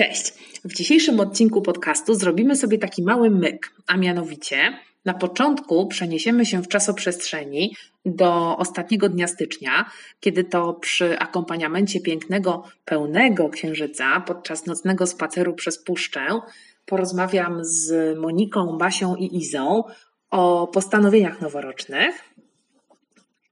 Cześć! W dzisiejszym odcinku podcastu zrobimy sobie taki mały myk, a mianowicie na początku przeniesiemy się w czasoprzestrzeni do ostatniego dnia stycznia, kiedy to przy akompaniamencie pięknego, pełnego księżyca podczas nocnego spaceru przez puszczę porozmawiam z Moniką, Basią i Izą o postanowieniach noworocznych,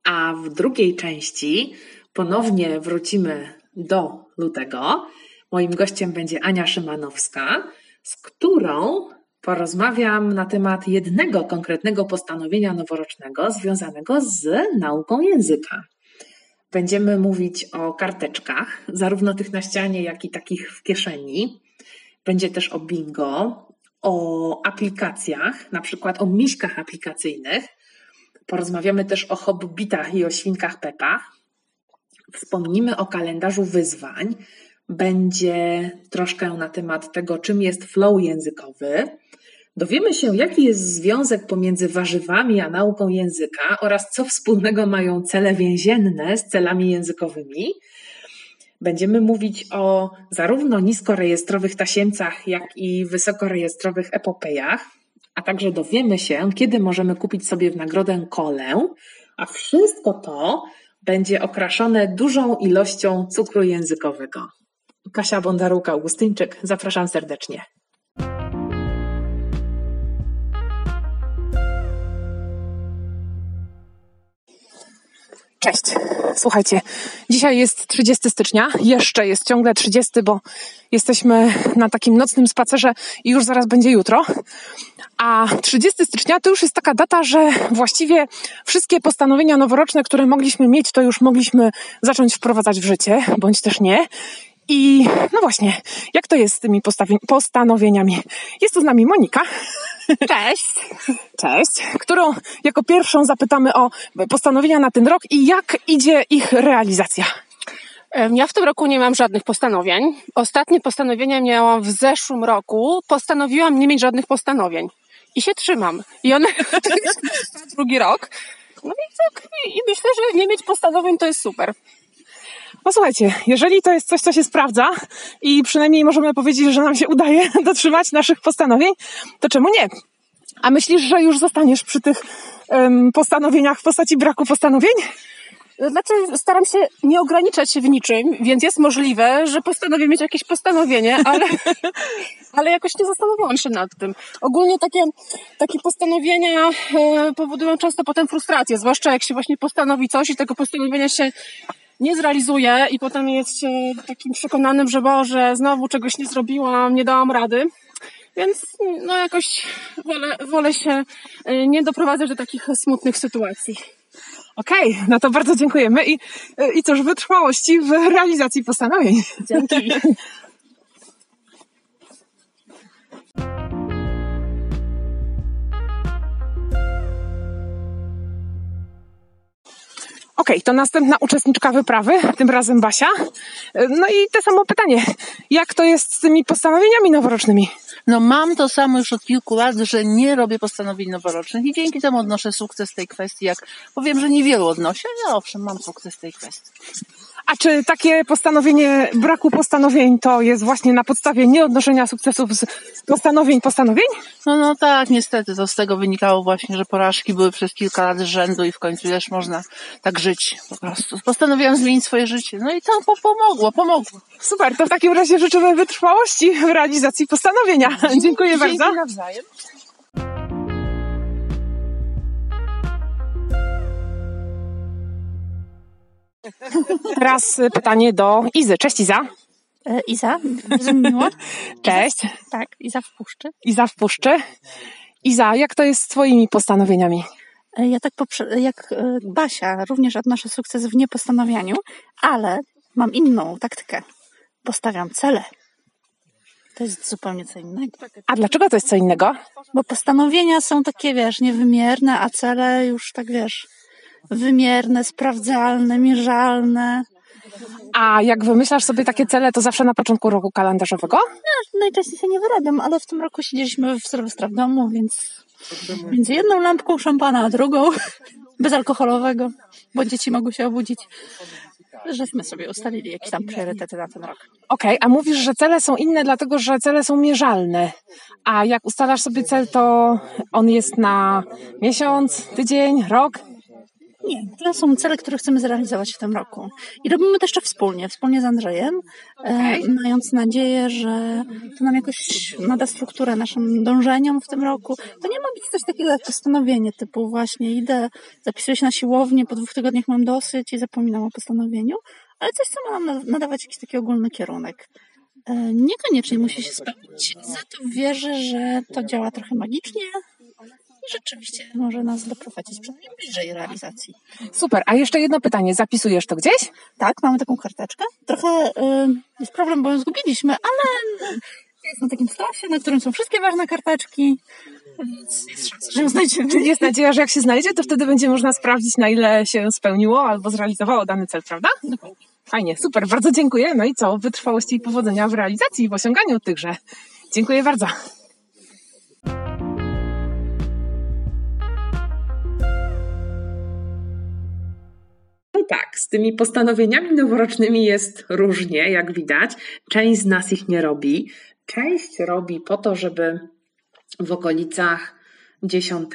a w drugiej części ponownie wrócimy do lutego. Moim gościem będzie Ania Szymanowska, z którą porozmawiam na temat jednego konkretnego postanowienia noworocznego związanego z nauką języka. Będziemy mówić o karteczkach, zarówno tych na ścianie, jak i takich w kieszeni. Będzie też o bingo, o aplikacjach, na przykład o miśkach aplikacyjnych. Porozmawiamy też o hobbitach i o świnkach Pepach. Wspomnimy o kalendarzu wyzwań. Będzie troszkę na temat tego, czym jest flow językowy. Dowiemy się, jaki jest związek pomiędzy warzywami a nauką języka oraz co wspólnego mają cele więzienne z celami językowymi. Będziemy mówić o zarówno niskorejestrowych tasiemcach, jak i wysokorejestrowych epopejach, a także dowiemy się, kiedy możemy kupić sobie w nagrodę kolę, a wszystko to będzie okraszone dużą ilością cukru językowego. Kasia Bondaruka-Augustyńczyk, zapraszam serdecznie. Cześć. Słuchajcie, dzisiaj jest 30 stycznia, jeszcze jest ciągle 30, bo jesteśmy na takim nocnym spacerze i już zaraz będzie jutro. A 30 stycznia to już jest taka data, że właściwie wszystkie postanowienia noworoczne, które mogliśmy mieć, to już mogliśmy zacząć wprowadzać w życie, bądź też nie. I no właśnie, jak to jest z tymi postanowieniami? Jest tu z nami Monika. Cześć. Cześć. Którą jako pierwszą zapytamy o postanowienia na ten rok i jak idzie ich realizacja. Ja w tym roku nie mam żadnych postanowień. Ostatnie postanowienia miałam w zeszłym roku. Postanowiłam nie mieć żadnych postanowień. I się trzymam. I one drugi rok. No i tak, i myślę, że nie mieć postanowień to jest super. No słuchajcie, jeżeli to jest coś, co się sprawdza i przynajmniej możemy powiedzieć, że nam się udaje dotrzymać naszych postanowień, to czemu nie? A myślisz, że już zostaniesz przy tych um, postanowieniach w postaci braku postanowień? Znaczy, staram się nie ograniczać się w niczym, więc jest możliwe, że postanowię mieć jakieś postanowienie, ale, ale jakoś nie zastanawiałam się nad tym. Ogólnie takie, takie postanowienia e, powodują często potem frustrację, zwłaszcza jak się właśnie postanowi coś i tego postanowienia się nie zrealizuje i potem jest się takim przekonanym, że Boże, znowu czegoś nie zrobiłam, nie dałam rady. Więc no jakoś wolę, wolę się e, nie doprowadzać do takich smutnych sytuacji. Okej, okay, no to bardzo dziękujemy i, e, i cóż, wytrwałości w realizacji postanowień. Dzięki. Okej, okay, to następna uczestniczka wyprawy, tym razem Basia. No i te samo pytanie. Jak to jest z tymi postanowieniami noworocznymi? No mam to samo już od kilku lat, że nie robię postanowień noworocznych i dzięki temu odnoszę sukces tej kwestii. Jak powiem, że niewielu odnosi, ale owszem, mam sukces tej kwestii. A czy takie postanowienie braku postanowień to jest właśnie na podstawie nieodnoszenia sukcesów z postanowień postanowień? No, no tak, niestety. To z tego wynikało właśnie, że porażki były przez kilka lat z rzędu i w końcu też można tak żyć po prostu. Postanowiłam zmienić swoje życie. No i to pomogło, pomogło. Super, to w takim razie życzymy wytrwałości w realizacji postanowienia. Dziękuję, Dziękuję bardzo. Dzięki nawzajem. Teraz pytanie do Izy. Cześć Iza. E, Iza, bardzo miło. Cześć. Tak, Iza w puszczy. Iza w puszczy. Iza, jak to jest z Twoimi postanowieniami? E, ja tak jak e, Basia również odnoszę sukces w niepostanowianiu, ale mam inną taktykę. Postawiam cele. To jest zupełnie co innego. A dlaczego to jest co innego? Bo postanowienia są takie, wiesz, niewymierne, a cele już tak, wiesz, wymierne, sprawdzalne, mierzalne. A jak wymyślasz sobie takie cele, to zawsze na początku roku kalendarzowego? No, najczęściej się nie wyrabiam, ale w tym roku siedzieliśmy w Sylwestra w domu, więc między jedną lampką szampana a drugą, bezalkoholowego, bo dzieci mogły się obudzić. żeśmy sobie ustalili jakieś tam priorytety na ten rok. Okej, a mówisz, że cele są inne, dlatego że cele są mierzalne. A jak ustalasz sobie cel, to on jest na miesiąc, tydzień, rok? Nie, to są cele, które chcemy zrealizować w tym roku. I robimy to jeszcze wspólnie, wspólnie z Andrzejem, e, mając nadzieję, że to nam jakoś nada strukturę naszym dążeniom w tym roku. To nie ma być coś takiego jak postanowienie, typu właśnie idę, zapisuję się na siłownię, po dwóch tygodniach mam dosyć i zapominam o postanowieniu, ale coś, co ma nam nadawać jakiś taki ogólny kierunek. E, Niekoniecznie musi się spełnić, za to wierzę, że to działa trochę magicznie rzeczywiście może nas doprowadzić przynajmniej bliżej realizacji. Super, a jeszcze jedno pytanie. Zapisujesz to gdzieś? Tak, mamy taką karteczkę. Trochę y, jest problem, bo ją zgubiliśmy, ale jest na takim stosie, na którym są wszystkie ważne karteczki. Więc jest szansa, że ją znajdziemy. Czyli jest nadzieja, że jak się znajdzie, to wtedy będzie można sprawdzić, na ile się spełniło albo zrealizowało dany cel, prawda? Fajnie, super, bardzo dziękuję. No i co? Wytrwałości i powodzenia w realizacji i w osiąganiu tychże. Dziękuję bardzo. Tak, z tymi postanowieniami noworocznymi jest różnie, jak widać. Część z nas ich nie robi. Część robi po to, żeby w okolicach 10,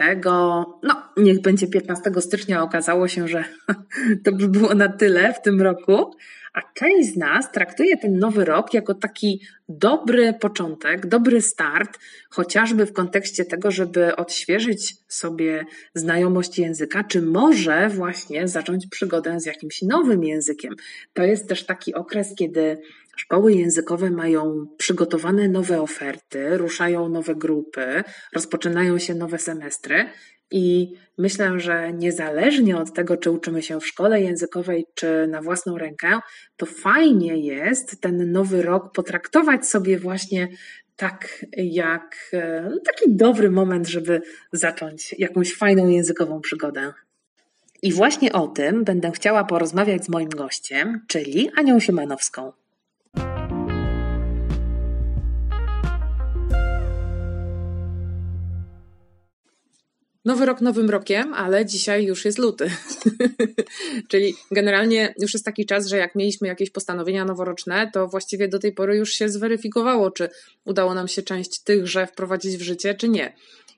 no niech będzie 15 stycznia okazało się, że to by było na tyle w tym roku, a część z nas traktuje ten nowy rok jako taki dobry początek, dobry start, chociażby w kontekście tego, żeby odświeżyć sobie znajomość języka, czy może właśnie zacząć przygodę z jakimś nowym językiem. To jest też taki okres, kiedy Szkoły językowe mają przygotowane nowe oferty, ruszają nowe grupy, rozpoczynają się nowe semestry i myślę, że niezależnie od tego, czy uczymy się w szkole językowej, czy na własną rękę, to fajnie jest ten nowy rok potraktować sobie właśnie tak jak no, taki dobry moment, żeby zacząć jakąś fajną językową przygodę. I właśnie o tym będę chciała porozmawiać z moim gościem, czyli Anią Szymanowską. Nowy rok nowym rokiem, ale dzisiaj już jest luty. Czyli generalnie już jest taki czas, że jak mieliśmy jakieś postanowienia noworoczne, to właściwie do tej pory już się zweryfikowało, czy udało nam się część tychże wprowadzić w życie, czy nie.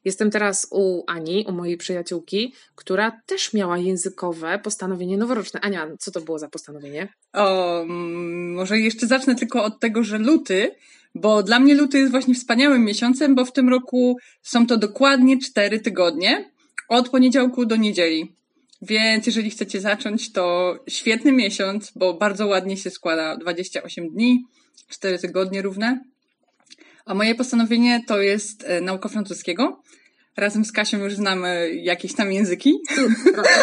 Jestem teraz u Ani, u mojej przyjaciółki, która też miała językowe postanowienie noworoczne. Ania, co to było za postanowienie? O, mm, może jeszcze zacznę tylko od tego, że luty, bo dla mnie luty jest właśnie wspaniałym miesiącem, bo w tym roku są to dokładnie cztery tygodnie, od poniedziałku do niedzieli. Więc jeżeli chcecie zacząć, to świetny miesiąc, bo bardzo ładnie się składa 28 dni, 4 tygodnie równe. A moje postanowienie to jest e, nauka francuskiego. Razem z Kasią już znamy jakieś tam języki.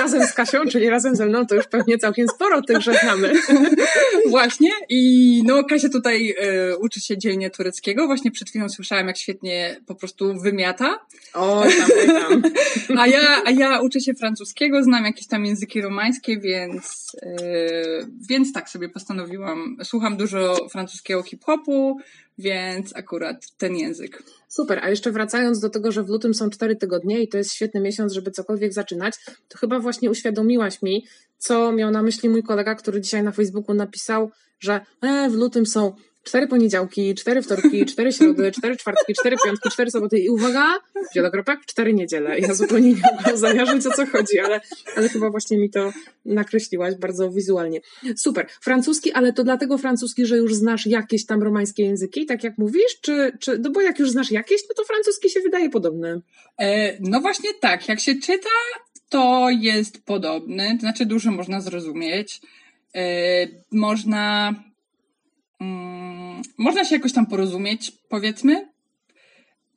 Razem z Kasią, czyli razem ze mną, to już pewnie całkiem sporo tychże znamy. Właśnie. I no, Kasia tutaj y, uczy się dzielnie tureckiego. Właśnie przed chwilą słyszałam, jak świetnie po prostu wymiata. O, tam, tam. A ja, a ja uczę się francuskiego, znam jakieś tam języki romańskie, więc, y, więc tak sobie postanowiłam. Słucham dużo francuskiego hip-hopu, więc akurat ten język. Super, a jeszcze wracając do tego, że w lutym są cztery tygodnie i to jest świetny miesiąc, żeby cokolwiek zaczynać, to chyba właśnie uświadomiłaś mi, co miał na myśli mój kolega, który dzisiaj na Facebooku napisał, że e, w lutym są cztery poniedziałki, cztery wtorki, cztery środy, cztery czwartki, cztery piątki, cztery soboty i uwaga, wielokropek, cztery niedziele. Ja zupełnie nie mogłam zamierzyć, o co chodzi, ale, ale chyba właśnie mi to nakreśliłaś bardzo wizualnie. Super. Francuski, ale to dlatego francuski, że już znasz jakieś tam romańskie języki, tak jak mówisz, czy, czy no bo jak już znasz jakieś, no to francuski się wydaje podobny. E, no właśnie tak, jak się czyta, to jest podobny, to znaczy dużo można zrozumieć. E, można Mm, można się jakoś tam porozumieć, powiedzmy,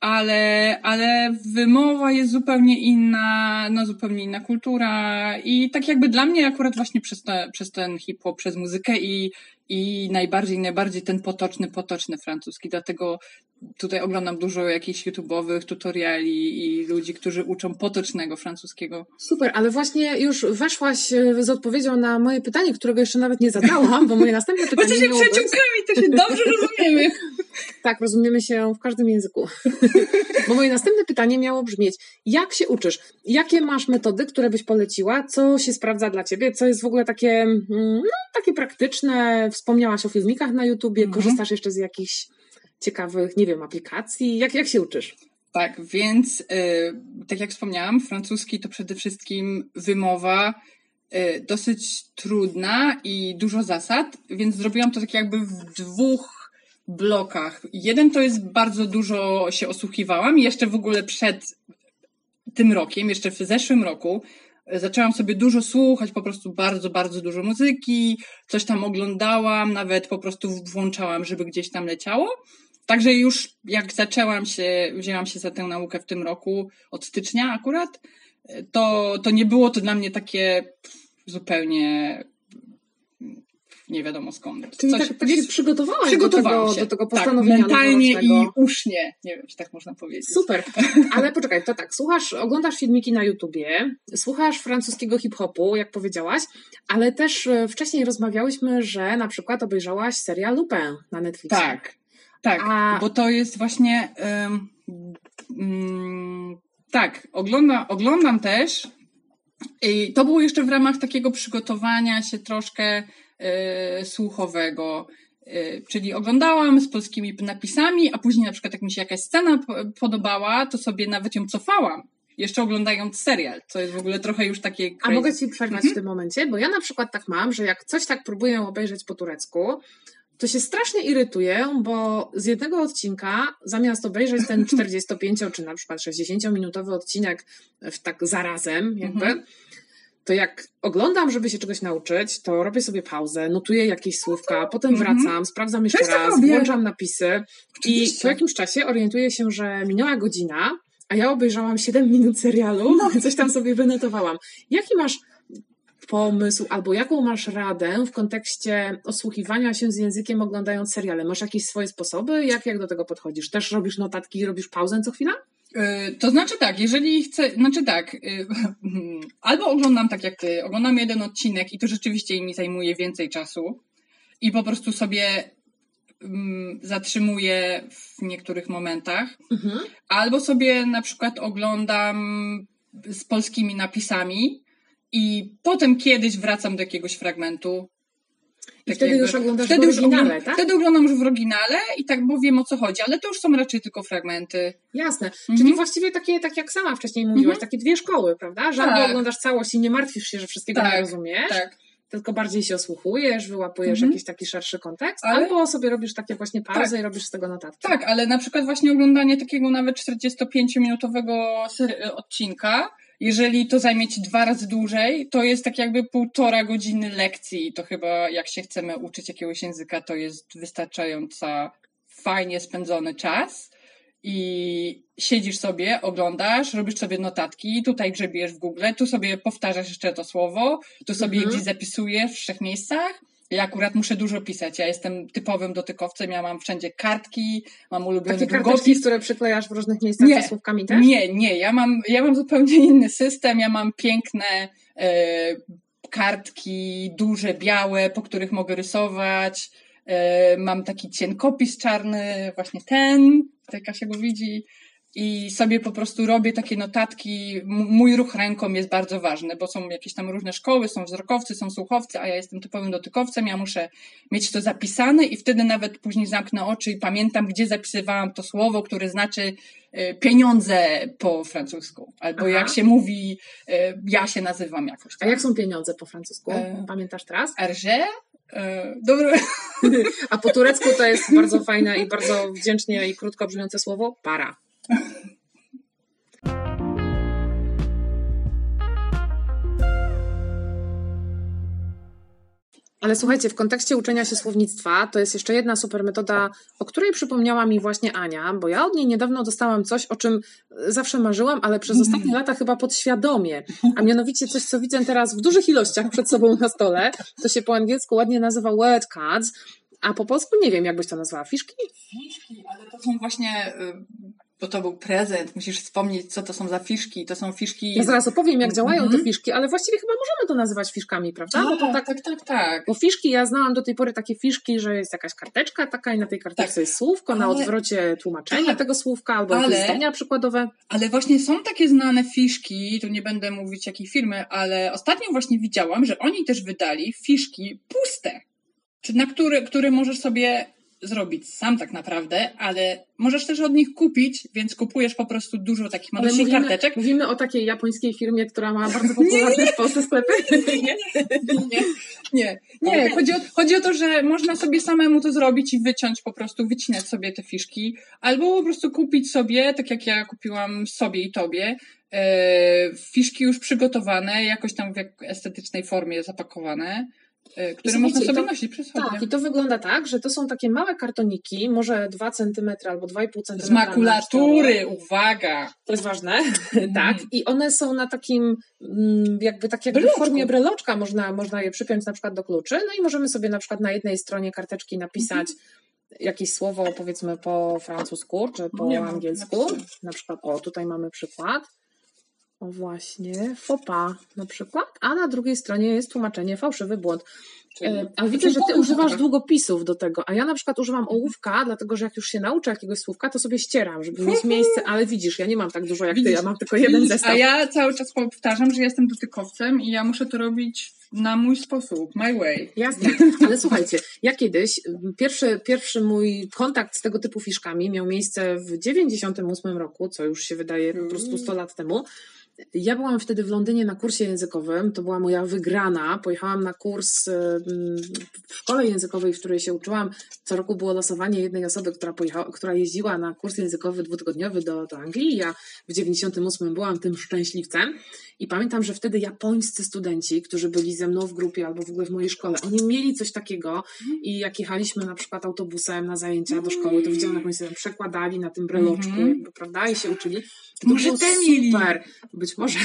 ale, ale wymowa jest zupełnie inna, no zupełnie inna kultura i tak jakby dla mnie akurat właśnie przez, te, przez ten hip-hop, przez muzykę i, i najbardziej, najbardziej ten potoczny, potoczny francuski, dlatego tutaj oglądam dużo jakichś YouTube'owych tutoriali i ludzi, którzy uczą potocznego francuskiego. Super, ale właśnie już weszłaś e, z odpowiedzią na moje pytanie, którego jeszcze nawet nie zadałam, bo moje następne pytanie miało być... przyjaciółkami, to się dobrze rozumiemy. Tak, rozumiemy się w każdym języku. Bo moje następne pytanie miało brzmieć, jak się uczysz? Jakie masz metody, które byś poleciła? Co się sprawdza dla ciebie? Co jest w ogóle takie, mm, no, takie praktyczne? Wspomniałaś o filmikach na YouTubie, Mhm. korzystasz jeszcze z jakichś ciekawych, nie wiem, aplikacji? Jak, jak się uczysz? Tak, więc y, tak jak wspomniałam, francuski to przede wszystkim wymowa y, dosyć trudna i dużo zasad, więc zrobiłam to tak jakby w dwóch blokach. Jeden to jest bardzo dużo się osłuchiwałam i jeszcze w ogóle przed tym rokiem, jeszcze w zeszłym roku y, zaczęłam sobie dużo słuchać, po prostu bardzo, bardzo dużo muzyki, coś tam oglądałam, nawet po prostu włączałam, żeby gdzieś tam leciało. Także już jak zaczęłam się, wzięłam się za tę naukę w tym roku, od stycznia akurat, to, to nie było to dla mnie takie zupełnie nie wiadomo skąd. Czyli Coś- tak, tak się przygotowałaś przygotowałam do tego, się. do tego tak, postanowienia mentalnie i usznie, nie wiem, czy tak można powiedzieć. Super, ale poczekaj, to tak, słuchasz, oglądasz filmiki na YouTubie, słuchasz francuskiego hip-hopu, jak powiedziałaś, ale też e, wcześniej rozmawiałyśmy, że na przykład obejrzałaś serial Lupin na Netflixie. Tak, tak, A- bo to jest właśnie. ym, mm, tak, ogląda, oglądam też. I to było jeszcze w ramach takiego przygotowania się troszkę y, słuchowego. Y, czyli oglądałam z polskimi napisami, a później na przykład jak mi się jakaś scena po- podobała, to sobie nawet ją cofałam. Jeszcze oglądając serial, co jest w ogóle trochę już takie. A crazy. mogę Ci przerwać Mhm. w tym momencie, bo ja na przykład tak mam, że jak coś tak próbuję obejrzeć po turecku, to się strasznie irytuję, bo z jednego odcinka, zamiast obejrzeć ten 45 czy na przykład 60-minutowy odcinek w tak zarazem, jakby, Mhm. to jak oglądam, żeby się czegoś nauczyć, to robię sobie pauzę, notuję jakieś słówka, potem Mhm. wracam, sprawdzam jeszcze tak raz, robię. włączam napisy i Oczywiście. po jakimś czasie orientuję się, że minęła godzina, a ja obejrzałam 7 minut serialu, No. coś tam sobie wynotowałam. Jaki masz pomysł albo jaką masz radę w kontekście osłuchiwania się z językiem oglądając seriale? Masz jakieś swoje sposoby? Jak, jak do tego podchodzisz? Też robisz notatki i robisz pauzę co chwila? Y, To znaczy tak, jeżeli chcę, znaczy tak, y, albo oglądam tak jak ty, oglądam jeden odcinek i to rzeczywiście mi zajmuje więcej czasu i po prostu sobie mm, zatrzymuję w niektórych momentach, Mhm. albo sobie na przykład oglądam z polskimi napisami i potem kiedyś wracam do jakiegoś fragmentu. I Tak wtedy jakby- już oglądasz wtedy w już oryginale, oglądam, tak? Wtedy oglądam już w oryginale i tak, bo wiem o co chodzi, ale to już są raczej tylko fragmenty. Jasne. Mhm. Czyli właściwie takie, tak jak sama wcześniej mówiłaś, Mhm. takie dwie szkoły, prawda? Że Tak. oglądasz całość i nie martwisz się, że wszystkiego Tak, nie rozumiesz, Tak. tylko bardziej się osłuchujesz, wyłapujesz Mhm. jakiś taki szerszy kontekst, Ale- albo sobie robisz takie właśnie pauzy i robisz z tego notatki. Tak, ale na przykład właśnie oglądanie takiego nawet 45-minutowego ser- odcinka, jeżeli to zajmie ci dwa razy dłużej, to jest tak jakby półtora godziny lekcji. To chyba jak się chcemy uczyć jakiegoś języka, to jest wystarczająca fajnie spędzony czas. I siedzisz sobie, oglądasz, robisz sobie notatki, tutaj grzebiesz w Google, tu sobie powtarzasz jeszcze to słowo, tu sobie Mhm. gdzieś zapisujesz w trzech miejscach. Ja akurat muszę dużo pisać. Ja jestem typowym dotykowcem, ja mam wszędzie kartki, mam ulubiony Takie karteczki, długopis. które przyklejasz w różnych miejscach Nie. ze słówkami też? Nie, nie, ja mam, ja mam zupełnie inny system, ja mam piękne e, kartki, duże, białe, po których mogę rysować. E, mam taki cienkopis czarny, właśnie ten, tutaj Kasia go widzi. I sobie po prostu robię takie notatki. Mój ruch ręką jest bardzo ważny, bo są jakieś tam różne szkoły, są wzrokowcy, są słuchowcy, a ja jestem typowym dotykowcem. Ja muszę mieć to zapisane i wtedy nawet później zamknę oczy i pamiętam, gdzie zapisywałam to słowo, które znaczy e, pieniądze po francusku. Albo Aha. jak się mówi, e, ja się nazywam jakoś. A tam. jak są pieniądze po francusku? E. Pamiętasz teraz? Arge? E, Dobra. A po turecku to jest bardzo fajne i bardzo wdzięcznie i krótko brzmiące słowo para. Ale słuchajcie, w kontekście uczenia się słownictwa to jest jeszcze jedna super metoda, o której przypomniała mi właśnie Ania, bo ja od niej niedawno dostałam coś, o czym zawsze marzyłam, ale przez ostatnie lata chyba podświadomie, a mianowicie coś, co widzę teraz w dużych ilościach przed sobą na stole. To się po angielsku ładnie nazywa word cards A po polsku nie wiem, jak byś to nazwała. Fiszki? Fiszki, ale to są właśnie, y, bo to był prezent, musisz wspomnieć, co to są za fiszki. To są fiszki... Ja zaraz opowiem, jak działają Mhm. te fiszki, ale właściwie chyba możemy to nazywać fiszkami, prawda? Bo to tak, tak, tak, tak. bo fiszki, ja znałam do tej pory takie fiszki, że jest jakaś karteczka taka i na tej karteczce Tak. jest słówko, na Ale- odwrocie tłumaczenie Tak. tego słówka albo Ale- zdania przykładowe. Ale właśnie są takie znane fiszki, tu nie będę mówić jakiej firmy, ale ostatnio właśnie widziałam, że oni też wydali fiszki puste, czy na które, które możesz sobie zrobić sam tak naprawdę, ale możesz też od nich kupić, więc kupujesz po prostu dużo takich malutkich mówimy, karteczek. mówimy o takiej japońskiej firmie, która ma bardzo popularne w Polsce sklepy. nie? Nie, nie, nie. Okej. Chodzi, o, chodzi o to, że można sobie samemu to zrobić i wyciąć po prostu, wycinać sobie te fiszki, albo po prostu kupić sobie, tak jak ja kupiłam sobie i tobie, e, fiszki już przygotowane, jakoś tam w estetycznej formie zapakowane, które Słuchajcie, można sobie to- nosić sobie. Tak, i to wygląda tak, że to są takie małe kartoniki, może 2 cm albo 2,5 cm. Z makulatury, uwaga! To jest ważne, Mhm. tak. I one są na takim, mm, jakby tak jakby w formie breloczka, można, można je przypiąć na przykład do kluczy, no i możemy sobie na przykład na jednej stronie karteczki napisać jakieś słowo, powiedzmy po francusku, czy po mam angielsku. Na przykład, o, tutaj mamy przykład. O właśnie, fopa na przykład, a na drugiej stronie jest tłumaczenie fałszywy błąd. E, A widzę, że ty używasz długopisów do tego, a ja na przykład używam ołówka, dlatego że jak już się nauczę jakiegoś słówka, to sobie ścieram, żeby mieć miejsce, ale widzisz, ja nie mam tak dużo jak ty, Widzisz, ja mam tylko jeden Widzisz, zestaw. A ja cały czas powtarzam, że jestem dotykowcem i ja muszę to robić na mój sposób, my way. Jasne, ale słuchajcie, ja kiedyś, pierwszy, pierwszy mój kontakt z tego typu fiszkami miał miejsce w 98 roku, co już się wydaje po prostu 100 lat temu. Ja byłam wtedy w Londynie na kursie językowym, to była moja wygrana. Pojechałam na kurs w szkole językowej, w której się uczyłam. Co roku było losowanie jednej osoby, która, pojechała, która jeździła na kurs językowy dwutygodniowy do, do Anglii. Ja w 98 byłam tym szczęśliwcem. I pamiętam, że wtedy japońscy studenci, którzy byli ze mną w grupie albo w ogóle w mojej szkole, oni mieli coś takiego i jak jechaliśmy na przykład autobusem na zajęcia do szkoły, to widziałam, jak oni sobie przekładali na tym breloczku, Mhm. jakby, prawda, i się uczyli. To Może było te mieli. Być może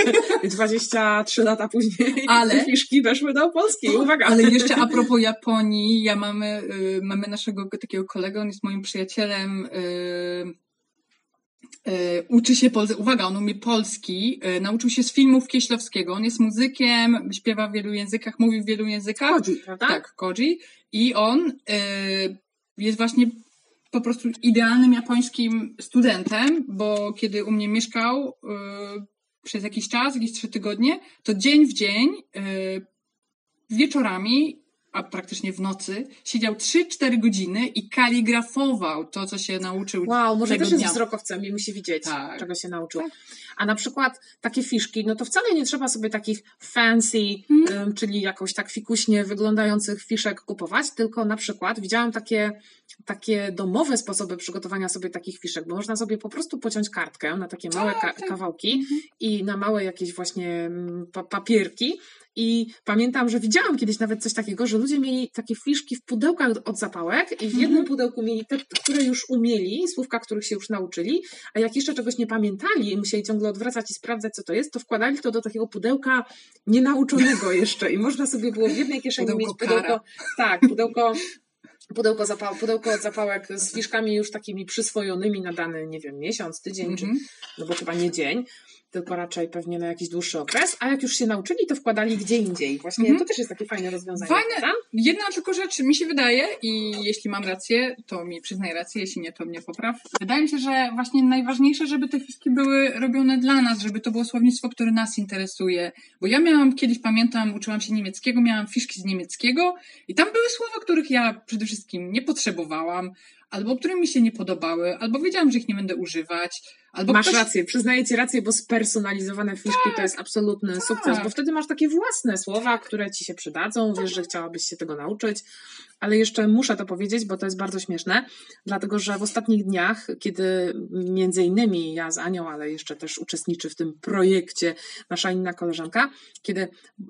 23 lata później Ale- fiszki weszły do Polski. Uwaga! Ale jeszcze a propos Japonii, ja mamy, y, mamy naszego takiego kolegę, on jest moim przyjacielem, y, y, uczy się polski, uwaga, on umie polski, nauczył się z filmów Kieślowskiego, on jest muzykiem, śpiewa w wielu językach, mówi w wielu językach. Chodzi, prawda? Tak, Koji. I on jest właśnie po prostu idealnym japońskim studentem, bo kiedy u mnie mieszkał y, przez jakiś czas, jakieś trzy tygodnie, to dzień w dzień, y, wieczorami, a praktycznie w nocy, siedział 3-4 godziny i kaligrafował to, co się nauczył Wow, może też jest dnia. wzrokowcem i musi widzieć, Tak. czego się nauczył. A na przykład takie fiszki, no to wcale nie trzeba sobie takich fancy, ym, czyli jakoś tak fikuśnie wyglądających fiszek kupować, tylko na przykład widziałam takie, takie domowe sposoby przygotowania sobie takich fiszek, bo można sobie po prostu pociąć kartkę na takie małe ka- tak. kawałki Mhm. i na małe jakieś właśnie mm, pa- papierki. I pamiętam, że widziałam kiedyś nawet coś takiego, że ludzie mieli takie fiszki w pudełkach od zapałek i w Mhm. jednym pudełku mieli te, które już umieli, słówka, których się już nauczyli, a jak jeszcze czegoś nie pamiętali i musieli ciągle odwracać i sprawdzać, co to jest, to wkładali to do takiego pudełka nienauczonego jeszcze i można sobie było w jednej kieszeni Pudełko mieć pudełko, kara. tak, pudełko Pudełko, zapał, pudełko od zapałek z fiszkami już takimi przyswojonymi na dany, nie wiem, miesiąc, tydzień, czy, Mhm. no bo chyba nie dzień, tylko raczej pewnie na jakiś dłuższy okres, a jak już się nauczyli, to wkładali gdzie indziej. Właśnie Mhm. to też jest takie fajne rozwiązanie. Fajne. prawda? Jedna tylko rzecz mi się wydaje i jeśli mam rację, to mi przyznaj rację, jeśli nie, to mnie popraw. Wydaje mi się, że właśnie najważniejsze, żeby te fiszki były robione dla nas, żeby to było słownictwo, które nas interesuje. Bo ja miałam kiedyś, pamiętam, uczyłam się niemieckiego, miałam fiszki z niemieckiego i tam były słowa, których ja przede wszystkim nie potrzebowałam, albo które mi się nie podobały, albo wiedziałam, że ich nie będę używać, albo Masz ktoś... rację, przyznaję Ci rację, bo spersonalizowane fiszki to jest absolutny sukces, bo wtedy masz takie własne słowa, które Ci się przydadzą, wiesz, że chciałabyś się tego nauczyć. Ale jeszcze muszę to powiedzieć, bo to jest bardzo śmieszne, dlatego że w ostatnich dniach, kiedy między innymi ja z Anią, ale jeszcze też uczestniczy w tym projekcie nasza inna koleżanka, kiedy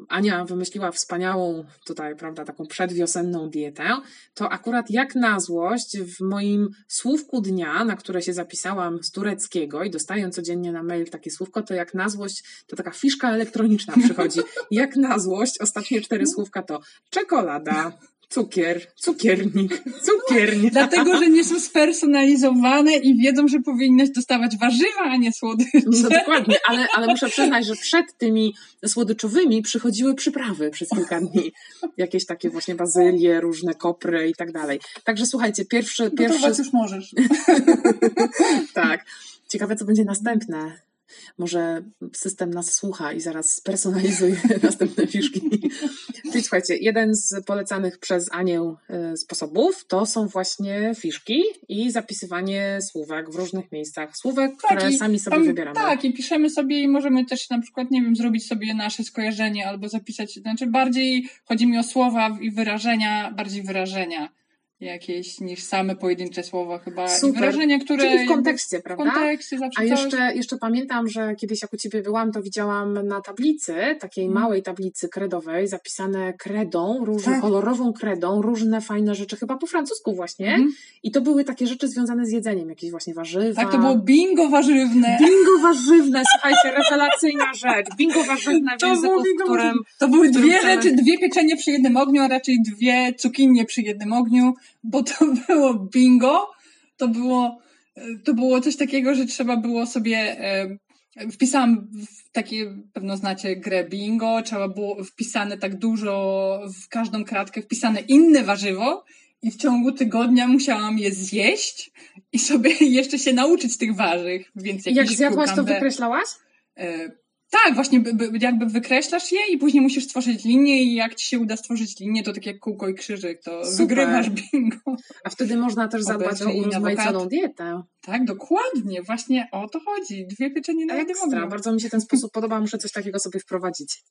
Ania wymyśliła wspaniałą tutaj, prawda, taką przedwiosenną dietę, to akurat jak na złość w moim słówku dnia, na które się zapisałam z tureckiego i dostaję codziennie na mail takie słówko, to jak na złość, to taka fiszka elektroniczna przychodzi. Jak na złość, ostatnie cztery słówka to czekolada, Cukier, cukiernik, cukiernik. Dlatego, że nie są spersonalizowane i wiedzą, że powinnaś dostawać warzywa, a nie słodycze. No dokładnie, ale, ale muszę przyznać, że przed tymi słodyczowymi przychodziły przyprawy przez kilka dni. Jakieś takie właśnie bazylie, różne kopry i tak dalej. Także słuchajcie, pierwszy... pierwszy... Gotować już możesz. tak. Ciekawe, co będzie następne. Może system nas słucha i zaraz spersonalizuje następne fiszki. Czyli słuchajcie, jeden z polecanych przez Anię e, sposobów to są właśnie fiszki i zapisywanie słówek w różnych miejscach. Słówek, które Tak, i sami sobie tam- wybieramy. Tak, i piszemy sobie i możemy też na przykład, nie wiem, zrobić sobie nasze skojarzenie albo zapisać, znaczy bardziej chodzi mi o słowa i wyrażenia, bardziej wyrażenia jakieś niż same pojedyncze słowa chyba i Super. wyrażenia, które Czyli w kontekście, w prawda? kontekście zawsze A coś. jeszcze, jeszcze pamiętam, że kiedyś jak u Ciebie byłam, to widziałam na tablicy, takiej Mhm. małej tablicy kredowej, zapisane kredą, różne, Tak. kolorową kredą, różne fajne rzeczy, chyba po francusku właśnie. Mhm. I to były takie rzeczy związane z jedzeniem, jakieś właśnie warzywa. Tak, to było bingo warzywne. Bingo warzywne, słuchajcie, rewelacyjna rzecz. Bingo warzywne w To języku, było w bingo którym... To były dwie rzeczy, dwie pieczenie przy jednym ogniu, a raczej dwie cukinie przy jednym ogniu, bo to było bingo, to było, e, to było coś takiego, że trzeba było sobie, e, wpisałam w takie, pewno znacie grę bingo, trzeba było wpisane tak dużo, w każdą kratkę wpisane inne warzywo i w ciągu tygodnia musiałam je zjeść i sobie jeszcze się nauczyć tych warzyw, więc Jak zjadłaś, to wykreślałaś? Tak, właśnie by, by, jakby wykreślasz je i później musisz stworzyć linię i jak ci się uda stworzyć linię, to tak jak kółko i krzyżyk, to Super. wygrywasz bingo. A wtedy można też zadbać o urozmaiconą dietę. Tak, dokładnie, właśnie o to chodzi. Dwie pieczenie na jednym ogniu. bardzo mi się ten sposób podoba, muszę coś takiego sobie wprowadzić.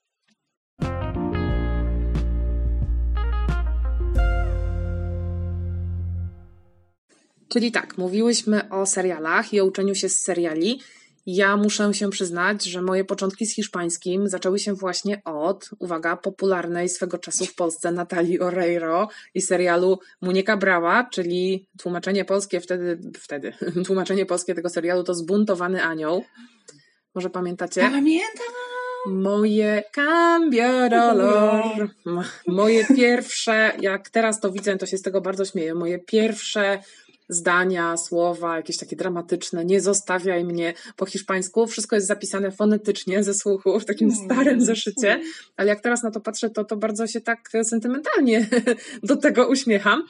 Czyli tak, mówiłyśmy o serialach i o uczeniu się z seriali. Ja muszę się przyznać, że moje początki z hiszpańskim zaczęły się właśnie od, uwaga, popularnej swego czasu w Polsce Natalii Oreiro i serialu Munieka Brała, czyli tłumaczenie polskie wtedy, wtedy, tłumaczenie polskie tego serialu to Zbuntowany Anioł. Może pamiętacie? Pamiętam! Moje cambio dolor. Moje pierwsze, jak teraz to widzę, to się z tego bardzo śmieję. Moje pierwsze zdania, słowa, jakieś takie dramatyczne, nie zostawiaj mnie po hiszpańsku. Wszystko jest zapisane fonetycznie ze słuchu w takim Mm, starym zeszycie, ale jak teraz na to patrzę, to, to bardzo się tak sentymentalnie do tego uśmiecham.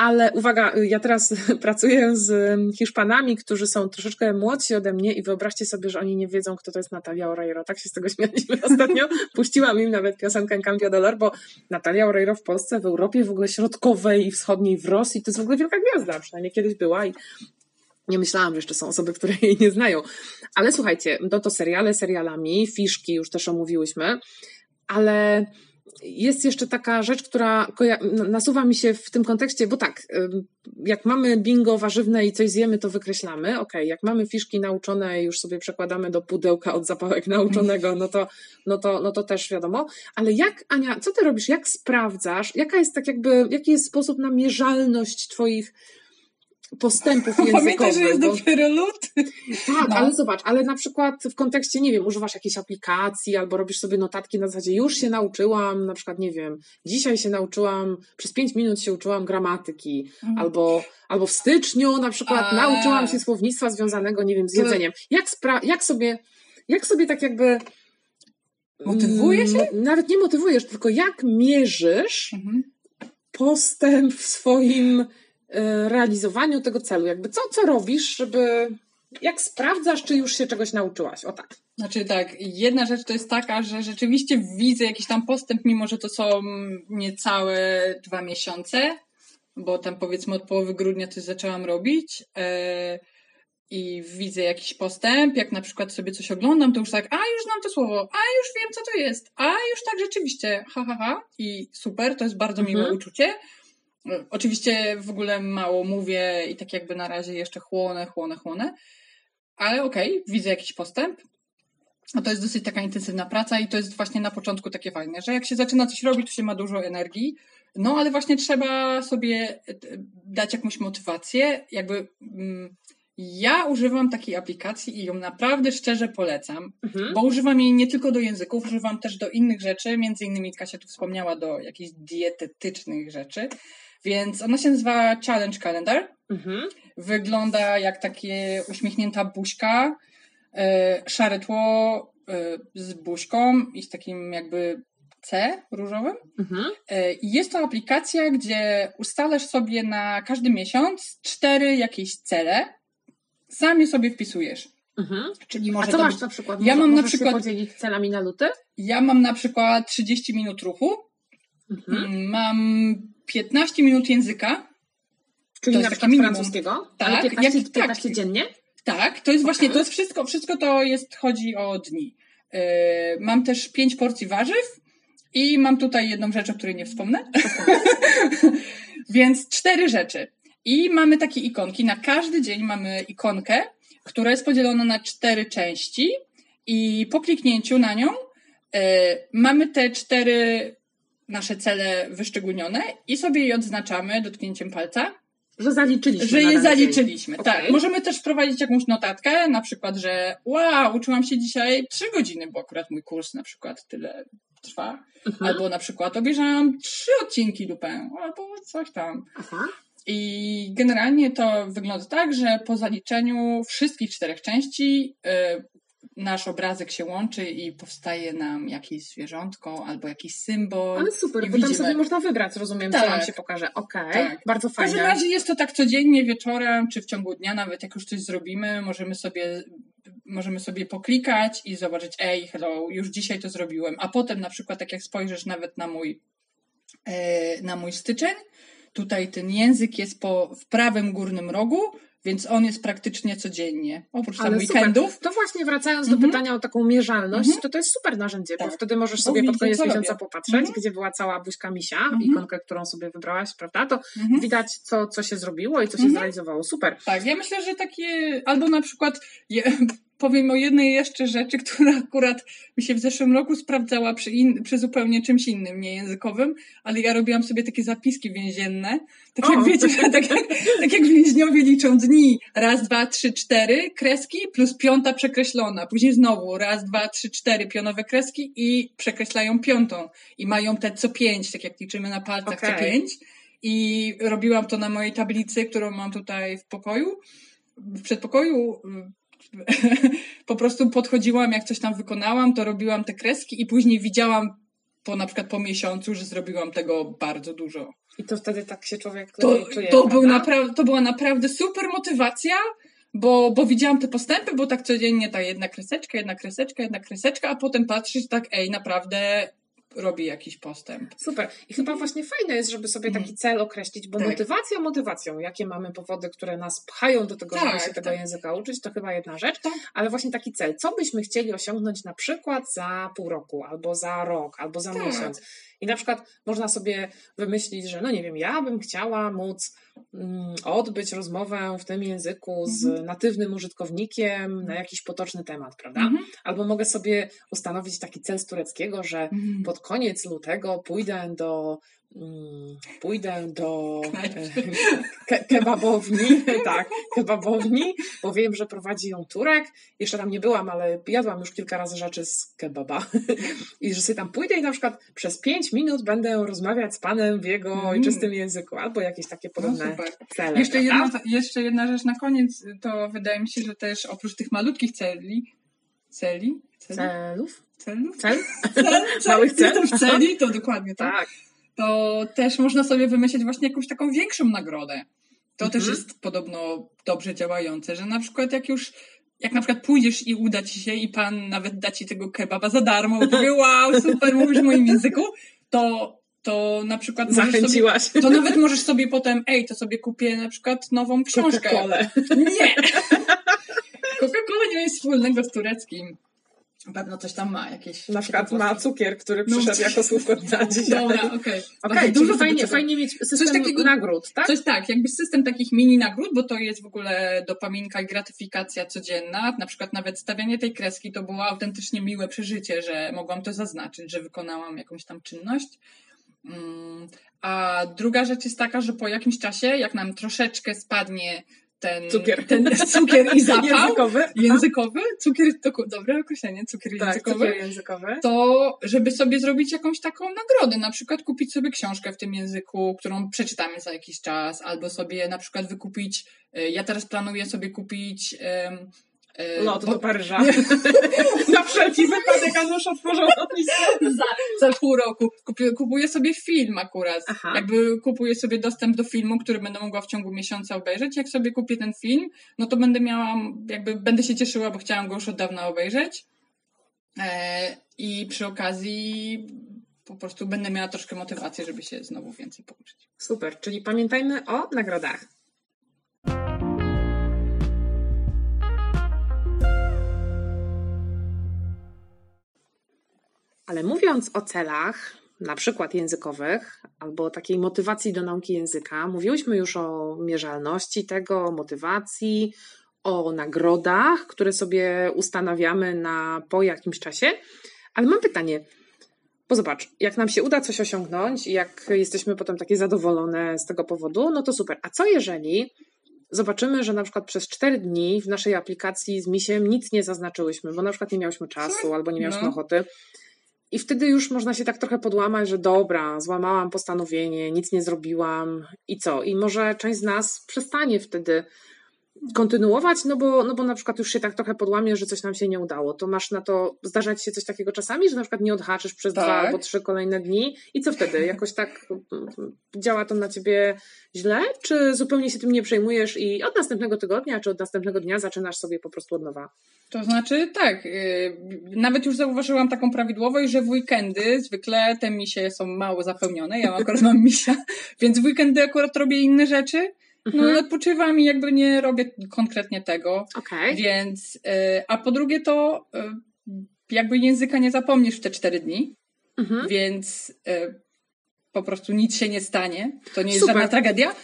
Ale uwaga, ja teraz pracuję z Hiszpanami, którzy są troszeczkę młodsi ode mnie i wyobraźcie sobie, że oni nie wiedzą, kto to jest Natalia Oreiro. Tak się z tego śmialiśmy ostatnio. Puściłam im nawet piosenkę Cambio Dolor, bo Natalia Oreiro w Polsce, w Europie w ogóle środkowej i wschodniej, w Rosji, to jest w ogóle wielka gwiazda, przynajmniej kiedyś była i nie myślałam, że jeszcze są osoby, które jej nie znają. Ale słuchajcie, no to seriale serialami, fiszki już też omówiłyśmy, ale jest jeszcze taka rzecz, która nasuwa mi się w tym kontekście, bo tak, jak mamy bingo warzywne i coś zjemy, to wykreślamy. Okej, jak mamy fiszki nauczone i już sobie przekładamy do pudełka od zapałek nauczonego, no to, no to, no to też wiadomo. Ale jak, Ania, co ty robisz? Jak sprawdzasz? Jaka jest tak jakby, jaki jest sposób na mierzalność twoich postępów Pamiętaj, językowych? że jest Bo- dopiero lód. tak, No. ale zobacz, ale na przykład w kontekście, nie wiem, używasz jakiejś aplikacji albo robisz sobie notatki na zasadzie już się nauczyłam, na przykład, nie wiem, dzisiaj się nauczyłam, przez pięć minut się uczyłam gramatyki, albo, albo w styczniu na przykład A. nauczyłam się słownictwa związanego, nie wiem, z jedzeniem. Jak, spra- jak sobie, jak sobie tak jakby... Motywuje się? mm, Nawet nie motywujesz, tylko jak mierzysz Mhm. postęp w swoim realizowaniu tego celu? Jakby co, co robisz, żeby. Jak sprawdzasz, czy już się czegoś nauczyłaś? O tak. Znaczy tak, jedna rzecz to jest taka, że rzeczywiście widzę jakiś tam postęp, mimo że to są niecałe dwa miesiące, bo tam powiedzmy od połowy grudnia coś zaczęłam robić e, i widzę jakiś postęp, jak na przykład sobie coś oglądam, to już tak, a już znam to słowo, a już wiem co to jest, a już tak rzeczywiście, ha, ha, ha i super, to jest bardzo miłe Mhm. uczucie. E, Oczywiście w ogóle mało mówię i tak jakby na razie jeszcze chłonę, chłonę, chłonę, ale okej, widzę jakiś postęp. A to jest dosyć taka intensywna praca i to jest właśnie na początku takie fajne, że jak się zaczyna coś robić, to się ma dużo energii. No ale właśnie trzeba sobie e, dać jakąś motywację. Jakby mm, Ja używam takiej aplikacji i ją naprawdę szczerze polecam, Mhm. bo używam jej nie tylko do języków, używam też do innych rzeczy, między innymi Kasia tu wspomniała do jakichś dietetycznych rzeczy, więc ona się nazywa Challenge Calendar. Mhm. Wygląda jak takie uśmiechnięta buźka, e, szare tło e, z buźką i z takim jakby C różowym. Mhm. E, Jest to aplikacja, gdzie ustalasz sobie na każdy miesiąc cztery jakieś cele. Sam je sobie wpisujesz. Mhm. Czyli A może co to masz być- na przykład? Ja Może- mam na przykład- podzielić celami na luty? Ja mam na przykład 30 minut ruchu, Mhm. mm, mam 15 minut języka. Czyli jest na przykład minimum. francuskiego? Tak, Ale 15, jak- tak. 15 dziennie? Tak, to jest właśnie, to jest wszystko, wszystko to jest, chodzi o dni. Yy, mam też 5 porcji warzyw i mam tutaj jedną rzecz, o której nie wspomnę. Więc cztery rzeczy. I mamy takie ikonki. Na każdy dzień mamy ikonkę, która jest podzielona na cztery części i po kliknięciu na nią yy, mamy te cztery nasze cele wyszczególnione i sobie je odznaczamy dotknięciem palca. Że zaliczyliśmy. Że je zaliczyliśmy, Okej. tak. Możemy też wprowadzić jakąś notatkę, na przykład, że wow, uczyłam się dzisiaj trzy godziny, bo akurat mój kurs na przykład tyle trwa. Mhm. Albo na przykład obejrzałam trzy odcinki lupę, albo coś tam. Aha. I generalnie to wygląda tak, że po zaliczeniu wszystkich czterech części y, nasz obrazek się łączy i powstaje nam jakieś zwierzątko albo jakiś symbol. Ale super, bo tam widzimy- sobie można wybrać, rozumiem, co Tak. nam się pokaże. Okej, Tak. bardzo W każdym fajnie. razie jest to tak codziennie, wieczorem, czy w ciągu dnia, nawet jak już coś zrobimy, możemy sobie, możemy sobie poklikać i zobaczyć, ej, hello, już dzisiaj to zrobiłem. A potem na przykład, tak jak spojrzysz nawet na mój, e, na mój styczeń, tutaj ten język jest po, w prawym górnym rogu, więc on jest praktycznie codziennie. Oprócz tam Ale weekendów. super. To właśnie wracając Mhm. do pytania o taką mierzalność, Mhm. to to jest super narzędzie, bo Tak. wtedy możesz Bo sobie pod koniec miesiąca robię. popatrzeć, Mhm. gdzie była cała buźka misia, Mhm. ikonkę, którą sobie wybrałaś, prawda? To Mhm. widać, co, co się zrobiło i co się Mhm. zrealizowało. Super. Tak, ja myślę, że takie, albo na przykład, je, powiem o jednej jeszcze rzeczy, która akurat mi się w zeszłym roku sprawdzała przy, in, przy zupełnie czymś innym, nie językowym, ale ja robiłam sobie takie zapiski więzienne. Tak O. jak wiecie, tak, jak, tak jak więźniowie liczą dni. Raz, dwa, trzy, cztery kreski plus piąta przekreślona. Później znowu raz, dwa, trzy, cztery pionowe kreski i przekreślają piątą. I mają te co pięć, tak jak liczymy na palcach co Okej. pięć. I robiłam to na mojej tablicy, którą mam tutaj w pokoju. W przedpokoju po prostu podchodziłam, jak coś tam wykonałam, to robiłam te kreski i później widziałam po na przykład po miesiącu, że zrobiłam tego bardzo dużo. I to wtedy tak się człowiek To, czuje, to, był napra- to była naprawdę super motywacja, bo, bo widziałam te postępy, bo tak codziennie ta jedna kreseczka, jedna kreseczka, jedna kreseczka, a potem patrzysz tak, ej, naprawdę robi jakiś postęp. Super. I chyba właśnie fajne jest, żeby sobie taki cel określić, bo Tak. motywacja motywacją, jakie mamy powody, które nas pchają do tego, żeby Tak, się tego tak. języka uczyć, to chyba jedna rzecz, Tak. ale właśnie taki cel. Co byśmy chcieli osiągnąć na przykład za pół roku, albo za rok, albo za Tak. miesiąc. I na przykład można sobie wymyślić, że no nie wiem, ja bym chciała móc mm, odbyć rozmowę w tym języku z Mhm. natywnym użytkownikiem na jakiś potoczny temat, prawda? Mhm. Albo mogę sobie ustanowić taki cel z tureckiego, że Mhm. pod koniec lutego pójdę do pójdę do e, ke, kebabowni, tak, kebabowni, bo wiem, że prowadzi ją Turek. Jeszcze tam nie byłam, ale jadłam już kilka razy rzeczy z kebaba. I że sobie tam pójdę i na przykład przez pięć minut będę rozmawiać z panem w jego Mm. ojczystym języku, albo jakieś takie No podobne super. cele. Jeszcze jedna, jeszcze jedna rzecz na koniec, to wydaje mi się, że też oprócz tych malutkich celi, celi? Celi? Celów? Celów? Cel? Cel, Małych cel? cel? celi, to dokładnie tak. Tak. To też można sobie wymyślić właśnie jakąś taką większą nagrodę. To Mhm. też jest podobno dobrze działające, że na przykład jak już jak na przykład pójdziesz i uda ci się i pan nawet da ci tego kebaba za darmo, bo powie wow, super, mówisz w moim języku, to, to na przykład możesz sobie, Zachęciłaś. to nawet możesz sobie potem, ej, to sobie kupię na przykład nową książkę. Coca-Colę. Nie! Coca-Cola nie ma nic wspólnego z tureckim. Na pewno coś tam ma, jakieś... Na przykład ma cukier, który No, przyszedł jako słówko dnia dzisiaj. Dobra, okej. Okej, Bardzo dużo fajnie, fajnie mieć system takiego- nagród, tak? Coś tak, jakby system takich mini nagród, bo to jest w ogóle dopaminka i gratyfikacja codzienna. Na przykład nawet stawianie tej kreski to było autentycznie miłe przeżycie, że mogłam to zaznaczyć, że wykonałam jakąś tam czynność. Mm, A druga rzecz jest taka, że po jakimś czasie, jak nam troszeczkę spadnie ten Cukier. ten cukier i zapał Językowy. językowy, cukier to dobre określenie, cukier Tak, językowy, cukier językowy. to żeby sobie zrobić jakąś taką nagrodę, na przykład kupić sobie książkę w tym języku, którą przeczytamy za jakiś czas, albo sobie na przykład wykupić, y, ja teraz planuję sobie kupić y, Lot bo- do Paryża. Na wszelki wypadek Anusz otworzył lotnisko. za, za pół roku. Kupuję, kupuję sobie film akurat. Aha. Jakby kupuję sobie dostęp do filmu, który będę mogła w ciągu miesiąca obejrzeć. Jak sobie kupię ten film, no to będę miała, jakby będę się cieszyła, bo chciałam go już od dawna obejrzeć. E, I przy okazji po prostu będę miała troszkę motywacji, żeby się znowu więcej pouczyć. Super, czyli pamiętajmy o nagrodach. Ale mówiąc o celach, na przykład językowych, albo takiej motywacji do nauki języka, mówiłyśmy już o mierzalności tego, motywacji, o nagrodach, które sobie ustanawiamy na po jakimś czasie. Ale mam pytanie, bo zobacz, jak nam się uda coś osiągnąć jak jesteśmy potem takie zadowolone z tego powodu, no to super. A co jeżeli zobaczymy, że na przykład przez 4 dni w naszej aplikacji z misiem nic nie zaznaczyłyśmy, bo na przykład nie miałyśmy czasu albo nie miałyśmy No. ochoty. I wtedy już można się tak trochę podłamać, że dobra, złamałam postanowienie, nic nie zrobiłam i co? I może część z nas przestanie wtedy kontynuować, no bo, no bo na przykład już się tak trochę podłamie, że coś nam się nie udało. To masz na to, zdarzać się coś takiego czasami, że na przykład nie odhaczysz przez Tak. dwa albo trzy kolejne dni i co wtedy? Jakoś tak mm, działa to na ciebie źle? Czy zupełnie się tym nie przejmujesz i od następnego tygodnia, czy od następnego dnia zaczynasz sobie po prostu od nowa? To znaczy, tak, yy, nawet już zauważyłam taką prawidłowość, że w weekendy zwykle te misie są mało zapełnione. Ja akurat mam misia, więc w weekendy akurat robię inne rzeczy. No, Mhm. odpoczywam i jakby nie robię konkretnie tego. Okej. Więc, y, a po drugie to y, jakby języka nie zapomnisz w te cztery dni, Mhm. więc y, po prostu nic się nie stanie. To nie jest Super. żadna tragedia.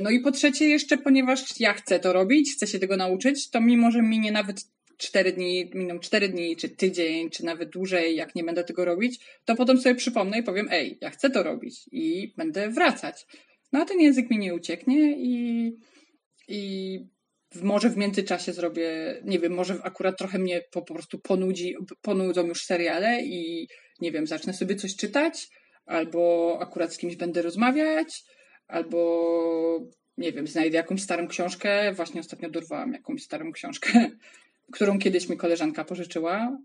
No i po trzecie jeszcze, ponieważ ja chcę to robić, chcę się tego nauczyć, to mimo, że minie nawet cztery dni, miną cztery dni, czy tydzień, czy nawet dłużej, jak nie będę tego robić, to potem sobie przypomnę i powiem, ej, ja chcę to robić i będę wracać. No a ten język mi nie ucieknie i, i może w międzyczasie zrobię, nie wiem, może akurat trochę mnie po, po prostu ponudzi, ponudzą już seriale i nie wiem, zacznę sobie coś czytać, albo akurat z kimś będę rozmawiać, albo nie wiem, znajdę jakąś starą książkę. Właśnie ostatnio dorwałam jakąś starą książkę, którą kiedyś mi koleżanka pożyczyła.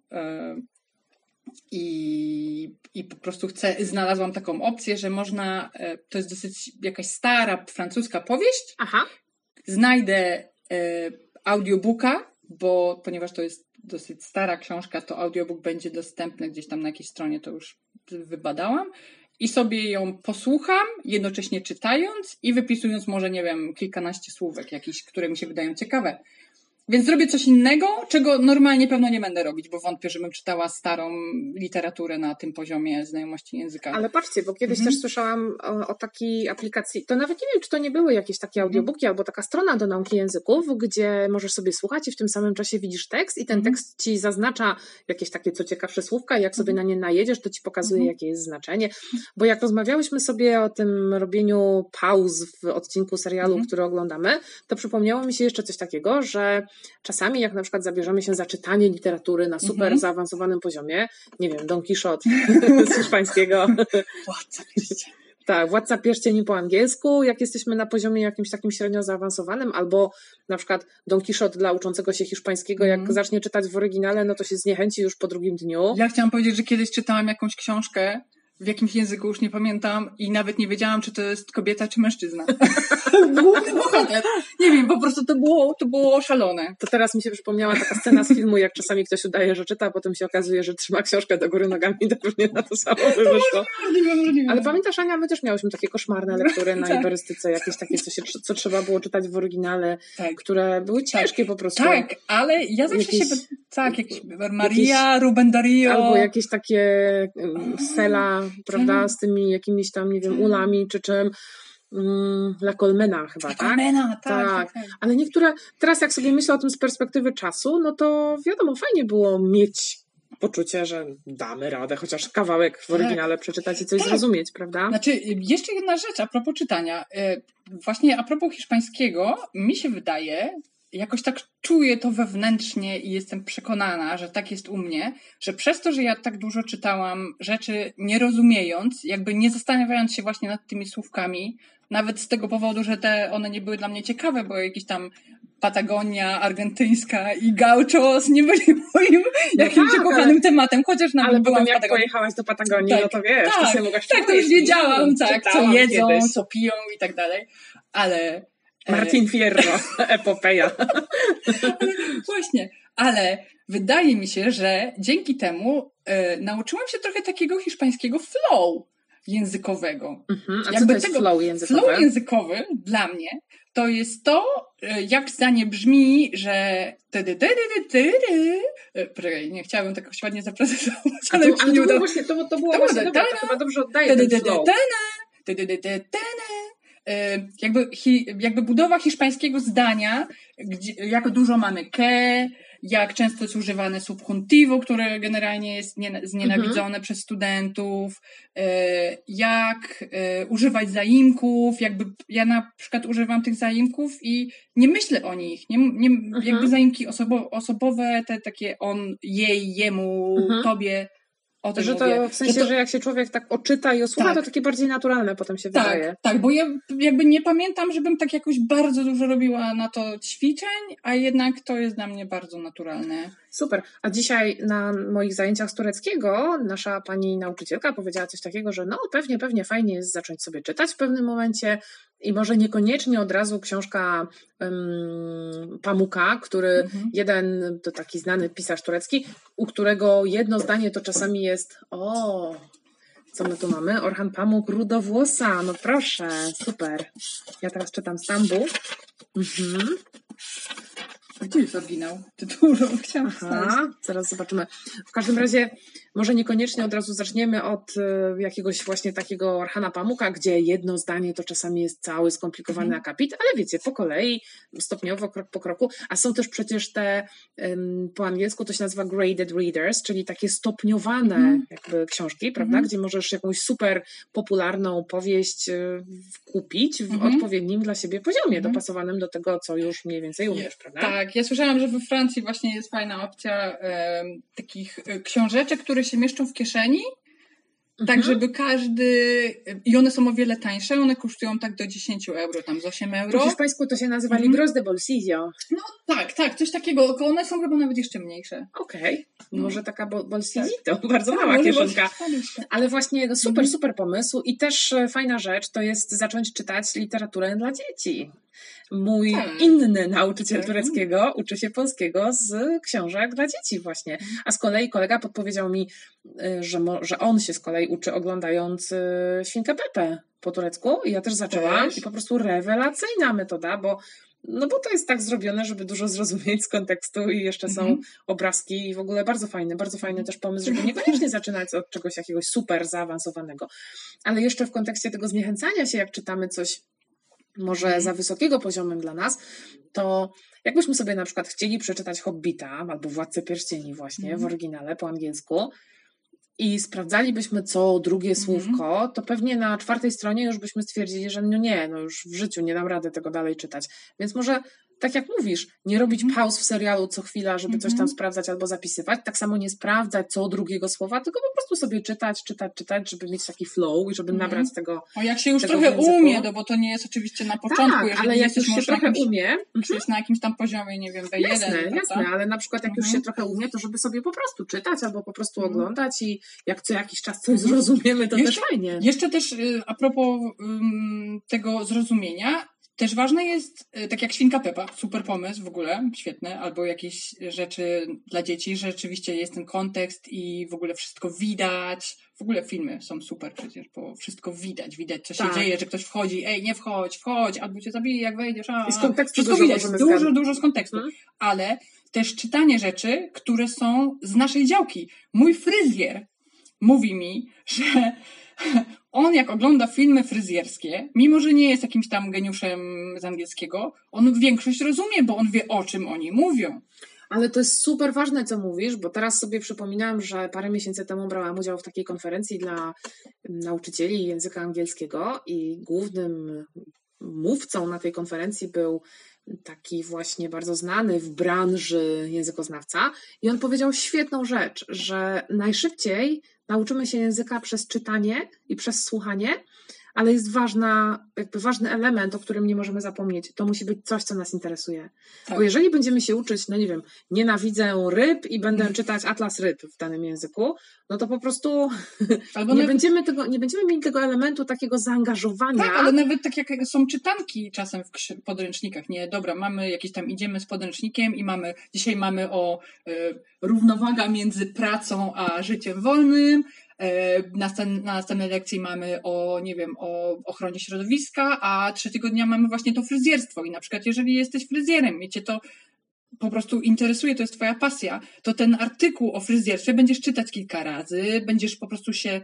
I, I po prostu chcę, znalazłam taką opcję, że można, e, to jest dosyć jakaś stara francuska powieść, Aha. znajdę e, audiobooka, bo ponieważ to jest dosyć stara książka, to audiobook będzie dostępny gdzieś tam na jakiejś stronie, to już wybadałam. I sobie ją posłucham, jednocześnie czytając i wypisując może, nie wiem, kilkanaście słówek jakichś, które mi się wydają ciekawe. Więc zrobię coś innego, czego normalnie pewno nie będę robić, bo wątpię, żebym czytała starą literaturę na tym poziomie znajomości języka. Ale patrzcie, bo kiedyś Mhm. też słyszałam o, o takiej aplikacji, to nawet nie wiem, czy to nie były jakieś takie audiobooki albo taka strona do nauki języków, gdzie możesz sobie słuchać i w tym samym czasie widzisz tekst i ten Mhm. tekst ci zaznacza jakieś takie co ciekawsze słówka i jak sobie na nie najedziesz, to ci pokazuje, Mhm. jakie jest znaczenie. Bo jak rozmawiałyśmy sobie o tym robieniu pauz w odcinku serialu, Mhm. który oglądamy, to przypomniało mi się jeszcze coś takiego, że czasami jak na przykład zabierzemy się za czytanie literatury na super Mhm. zaawansowanym poziomie, nie wiem, Don Quixote z hiszpańskiego, Władca pierścieni. tak, Władca Pierścieni po angielsku, jak jesteśmy na poziomie jakimś takim średnio zaawansowanym, albo na przykład Don Quixote dla uczącego się hiszpańskiego, jak Mhm. zacznie czytać w oryginale, no to się zniechęci już po drugim dniu. Ja chciałam powiedzieć, że kiedyś czytałam jakąś książkę w jakimś języku, już nie pamiętam, i nawet nie wiedziałam, czy to jest kobieta, czy mężczyzna. Główny bohater. Nie wiem, po prostu to było, to było szalone. To teraz mi się przypomniała taka scena z filmu, jak czasami ktoś udaje, że czyta, a potem się okazuje, że trzyma książkę do góry nogami, to pewnie na to samo by wyszło. Ale pamiętasz, Ania, my też miałyśmy takie koszmarne lektury na Tak. iberystyce, jakieś takie, co, się, co trzeba było czytać w oryginale, tak. które były ciężkie po prostu. Tak, ale ja zawsze Jakieś- się... Tak, jakieś Maria, Ruben Dario. Albo jakieś takie um, sela, prawda, Tak. z tymi jakimiś tam, nie wiem, ulami czy czym. Um, La Colmena chyba, tak? Colmena, tak, Tak. tak, tak. Ale niektóre, teraz jak sobie myślę o tym z perspektywy czasu, no to wiadomo, fajnie było mieć poczucie, że damy radę, chociaż kawałek w Tak. oryginale przeczytać i coś Tak. zrozumieć, prawda? Znaczy, jeszcze jedna rzecz a propos czytania. E, Właśnie a propos hiszpańskiego, mi się wydaje, jakoś tak czuję to wewnętrznie i jestem przekonana, że tak jest u mnie, że przez to, że ja tak dużo czytałam rzeczy nie rozumiejąc, jakby nie zastanawiając się właśnie nad tymi słówkami, nawet z tego powodu, że te one nie były dla mnie ciekawe, bo jakieś tam Patagonia argentyńska i gauchos nie byli moim jakimś tak, ukochanym tematem, chociaż nawet Ale byłam potem jak Patagonii. pojechałaś do Patagonii, Tak, no to wiesz, to tak, sobie mogłaś Tak, to już wiedziałam, tak, co jedzą, kiedyś. co piją i tak dalej, ale... e, Martin Fierro, epopeja. Właśnie, ale wydaje mi się, że dzięki temu e, nauczyłam się trochę takiego hiszpańskiego flow językowego. Mhm. A co Jakby to jest flow językowy? Flow językowy dla mnie to jest to, e, jak zdanie brzmi, że tydy, tydy, tydy, tydy. E, nie chciałabym tak ładnie zaprezentować, ale to, mi się ale nie to było udało. właśnie, to, to było To właśnie, dobra, to chyba dobrze oddaje Tydy, ten tydy, flow. tyny, tydy, tydy, tyny. E, Jakby, jakby budowa hiszpańskiego zdania, gdzie, jak dużo mamy ke, jak często jest używane subjuntivo, które generalnie jest nie, znienawidzone Mhm. przez studentów, e, jak e, używać zaimków, jakby ja na przykład używam tych zaimków i nie myślę o nich, nie, nie, Mhm. jakby zaimki osobo, osobowe, te takie on, jej, jemu, Mhm. tobie, o tym Że mówię. to w sensie, że, to- jak się człowiek tak oczyta i osłucha, Tak. to takie bardziej naturalne potem się wydaje. tak, tak, bo ja jakby nie pamiętam, żebym tak jakoś bardzo dużo robiła na to ćwiczeń, a jednak to jest dla mnie bardzo naturalne. Super. A dzisiaj na moich zajęciach z tureckiego nasza pani nauczycielka powiedziała coś takiego, że no pewnie, pewnie fajnie jest zacząć sobie czytać w pewnym momencie i może niekoniecznie od razu książka um, Pamuka, który Mhm. jeden to taki znany pisarz turecki, u którego jedno zdanie to czasami jest o co my tu mamy? Orhan Pamuk, Rudowłosa. No proszę, super. Ja teraz czytam Stambuł. Mhm. Gdzie jest oryginał tytułu? Chciałam. Aha, zaraz zobaczymy. W każdym razie, może niekoniecznie od razu zaczniemy od e, jakiegoś właśnie takiego Orhana Pamuka, gdzie jedno zdanie to czasami jest cały skomplikowany Mhm. akapit, ale wiecie, po kolei, stopniowo, krok po kroku, a są też przecież te, po angielsku to się nazywa graded readers, czyli takie stopniowane Mhm. jakby książki, prawda, Mhm. gdzie możesz jakąś super popularną powieść e, kupić w Mhm. odpowiednim dla siebie poziomie, Mhm. dopasowanym do tego, co już mniej więcej umiesz, prawda? Tak, ja słyszałam, że we Francji właśnie jest fajna opcja em, takich e, książeczek, które się mieszczą w kieszeni, tak Mhm. żeby każdy... I one są o wiele tańsze, one kosztują tak do 10 euro, tam z 8 Po euro. hiszpańsku to się nazywa Mhm. libros de bolsillo. Tak, tak, coś takiego, one są chyba nawet jeszcze mniejsze. Okej, No. może taka bo- bolsillito, bardzo Tak, mała kieszonka. Ale właśnie no, super, Mhm. super pomysł i też e, fajna rzecz to jest zacząć czytać literaturę dla dzieci. Mój Tak. inny nauczyciel Tak. tureckiego uczy się polskiego z książek dla dzieci właśnie. Mhm. A z kolei kolega podpowiedział mi, y, że, mo- że on się z kolei uczy oglądając y, Świnkę Pepę po turecku i ja też zaczęłam i po prostu rewelacyjna metoda, bo no bo to jest tak zrobione, żeby dużo zrozumieć z kontekstu i jeszcze są Mhm. obrazki i w ogóle bardzo fajny, bardzo fajny też pomysł, żeby niekoniecznie zaczynać od czegoś jakiegoś super zaawansowanego, ale jeszcze w kontekście tego zniechęcania się, jak czytamy coś może Mhm. za wysokiego poziomem dla nas, to jakbyśmy sobie na przykład chcieli przeczytać Hobbita albo Władcę Pierścieni właśnie w Mhm. oryginale po angielsku i sprawdzalibyśmy co drugie Mhm. słówko, to pewnie na czwartej stronie już byśmy stwierdzili, że no nie, no już w życiu nie dam rady tego dalej czytać. Więc może tak jak mówisz, nie robić Mhm. pauz w serialu co chwila, żeby coś tam Mhm. sprawdzać albo zapisywać, tak samo nie sprawdzać co drugiego słowa, tylko po prostu sobie czytać, czytać, czytać, żeby mieć taki flow i żeby Mhm. nabrać tego O, jak się już trochę języku. umie, no bo to nie jest oczywiście na początku, tak, ale jak już się trochę jakimś, umie, czy jest na jakimś tam poziomie, nie wiem, B1, Jasne, prawda? jasne, ale na przykład jak już się trochę umie, to żeby sobie po prostu czytać albo po prostu oglądać i jak co jakiś czas coś zrozumiemy, to Jeszcze- też fajnie. Jeszcze też y, a propos ym, tego zrozumienia, też ważne jest, y, tak jak Świnka Pepa, super pomysł w ogóle, świetny, albo jakieś rzeczy dla dzieci, że rzeczywiście jest ten kontekst i w ogóle wszystko widać. W ogóle filmy są super przecież, bo wszystko widać, widać co się Tak. dzieje, że ktoś wchodzi, ej nie wchodź, wchodź, albo cię zabije jak wejdziesz, a, I z kontekstu wszystko dużo widać, dużo, dużo z kontekstu, Mhm. ale też czytanie rzeczy, które są z naszej działki. Mój fryzjer mówi mi, że on jak ogląda filmy fryzjerskie, mimo że nie jest jakimś tam geniuszem z angielskiego, on większość rozumie, bo on wie o czym oni mówią. Ale to jest super ważne, co mówisz, bo teraz sobie przypominam, że parę miesięcy temu brałam udział w takiej konferencji dla nauczycieli języka angielskiego i głównym mówcą na tej konferencji był taki właśnie bardzo znany w branży językoznawca i on powiedział świetną rzecz, że najszybciej nauczymy się języka przez czytanie i przez słuchanie, ale jest ważna, jakby ważny element, o którym nie możemy zapomnieć. To musi być coś, co nas interesuje. Tak. Bo jeżeli będziemy się uczyć, no nie wiem, nienawidzę ryb i będę mm. czytać atlas ryb w danym języku, no to po prostu Albo nie, nawet... będziemy tego, nie będziemy mieli tego elementu takiego zaangażowania. Tak, ale nawet tak jak są czytanki czasem w podręcznikach, nie? Dobra, mamy jakieś tam, idziemy z podręcznikiem i mamy, dzisiaj mamy o y, równowaga między pracą a życiem wolnym, E, na następnej lekcji mamy o, nie wiem, o ochronie środowiska, a trzeciego dnia mamy właśnie to fryzjerstwo. I na przykład, jeżeli jesteś fryzjerem i cię to po prostu interesuje, to jest twoja pasja, to ten artykuł o fryzjerstwie będziesz czytać kilka razy, będziesz po prostu się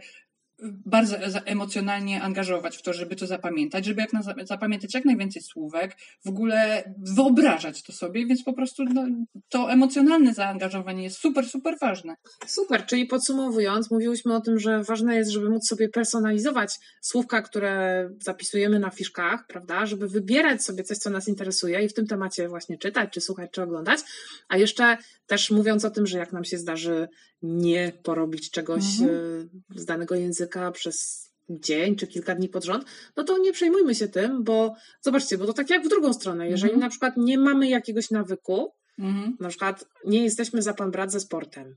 bardzo emocjonalnie angażować w to, żeby to zapamiętać, żeby jak na, zapamiętać jak najwięcej słówek, w ogóle wyobrażać to sobie, więc po prostu no, to emocjonalne zaangażowanie jest super, super ważne. Super, czyli podsumowując, mówiłyśmy o tym, że ważne jest, żeby móc sobie personalizować słówka, które zapisujemy na fiszkach, prawda, żeby wybierać sobie coś, co nas interesuje i w tym temacie właśnie czytać, czy słuchać, czy oglądać, a jeszcze też mówiąc o tym, że jak nam się zdarzy nie porobić czegoś mhm. E, z danego języka przez dzień czy kilka dni pod rząd, no to nie przejmujmy się tym, bo zobaczcie, bo to tak jak w drugą stronę. Jeżeli mhm. na przykład nie mamy jakiegoś nawyku, mhm. na przykład nie jesteśmy za pan brat ze sportem,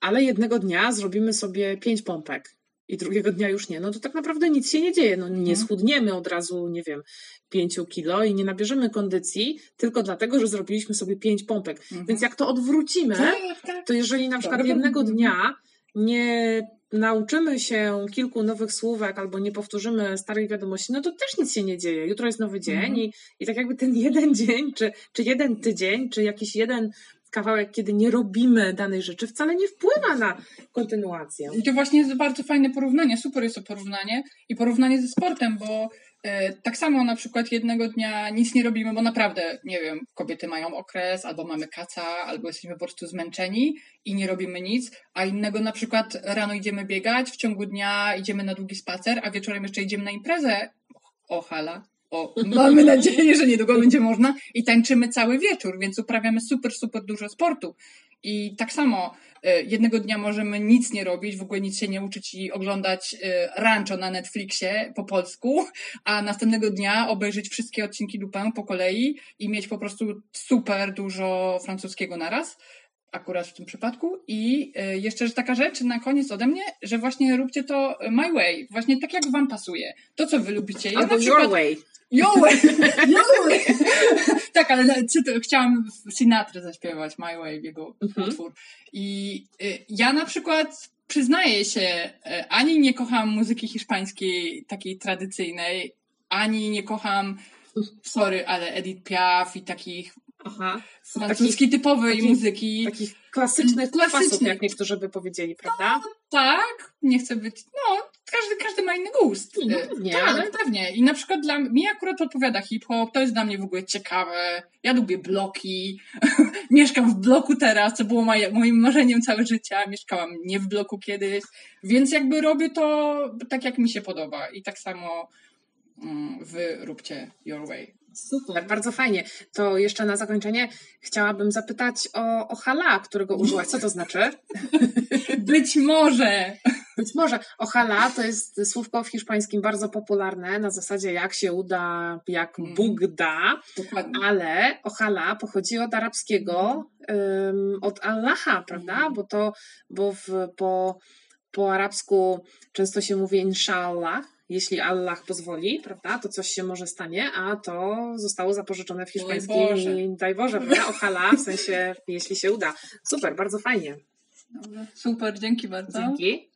ale jednego dnia zrobimy sobie pięć pompek i drugiego dnia już nie, no to tak naprawdę nic się nie dzieje. No, nie mhm. schudniemy od razu, nie wiem, pięciu kilo i nie nabierzemy kondycji tylko dlatego, że zrobiliśmy sobie pięć pompek. Mhm. Więc jak to odwrócimy, tak, tak. to jeżeli na przykład jednego dnia nie nauczymy się kilku nowych słówek albo nie powtórzymy starych wiadomości, no to też nic się nie dzieje. Jutro jest nowy dzień mhm. i, i tak jakby ten jeden dzień, czy, czy jeden tydzień, czy jakiś jeden kawałek, kiedy nie robimy danej rzeczy, wcale nie wpływa na kontynuację. I to właśnie jest bardzo fajne porównanie, super jest to porównanie i porównanie ze sportem, bo e, tak samo na przykład jednego dnia nic nie robimy, bo naprawdę, nie wiem, kobiety mają okres, albo mamy kaca, albo jesteśmy po prostu zmęczeni i nie robimy nic, a innego na przykład rano idziemy biegać, w ciągu dnia idziemy na długi spacer, a wieczorem jeszcze idziemy na imprezę. O, hala, o, mamy nadzieję, że niedługo będzie można i tańczymy cały wieczór, więc uprawiamy super, super dużo sportu. I tak samo e, jednego dnia możemy nic nie robić, w ogóle nic się nie uczyć i oglądać e, Rancho na Netflixie po polsku, a następnego dnia obejrzeć wszystkie odcinki Lupin po kolei i mieć po prostu super dużo francuskiego naraz akurat w tym przypadku. I e, jeszcze że taka rzecz na koniec ode mnie, że właśnie róbcie to my way, właśnie tak jak wam pasuje. To, co wy lubicie. Ja Albo przykład, your way. Your way. Your way. tak, ale cytu, chciałam Sinatra zaśpiewać My Way, jego mhm. utwór. I y, ja na przykład przyznaję się, ani nie kocham muzyki hiszpańskiej takiej tradycyjnej, ani nie kocham sorry, ale Edith Piaf i takich Aha. francuskiej typowej takich, muzyki. Takich klasycznych, klasycznych. Kwasów, jak niektórzy by powiedzieli, prawda? No, tak, nie chcę być, no, każdy, każdy ma inny gust. No, nie. Tak, pewnie. I na przykład dla mnie akurat odpowiada hip-hop, to jest dla mnie w ogóle ciekawe. Ja lubię bloki. Mieszkam w bloku teraz, co było moje, moim marzeniem całe życie. Mieszkałam nie w bloku kiedyś, więc jakby robię to tak, jak mi się podoba. I tak samo mm, wy róbcie your way. Super, bardzo fajnie. To jeszcze na zakończenie chciałabym zapytać o, o hala, którego użyłaś. Co to znaczy? Być może. Być może. Ohala to jest słówko w hiszpańskim bardzo popularne, na zasadzie jak się uda, jak mm. Bóg da, Dokładnie. ale ohala pochodzi od arabskiego, um, od Allaha, prawda? Mm. Bo to, bo w, po, po arabsku często się mówi inshallah, jeśli Allah pozwoli, prawda, to coś się może stanie, a to zostało zapożyczone w hiszpańskim i daj Boże, prawda, ochala, w sensie jeśli się uda. Super, bardzo fajnie. Super, dzięki bardzo. Dzięki.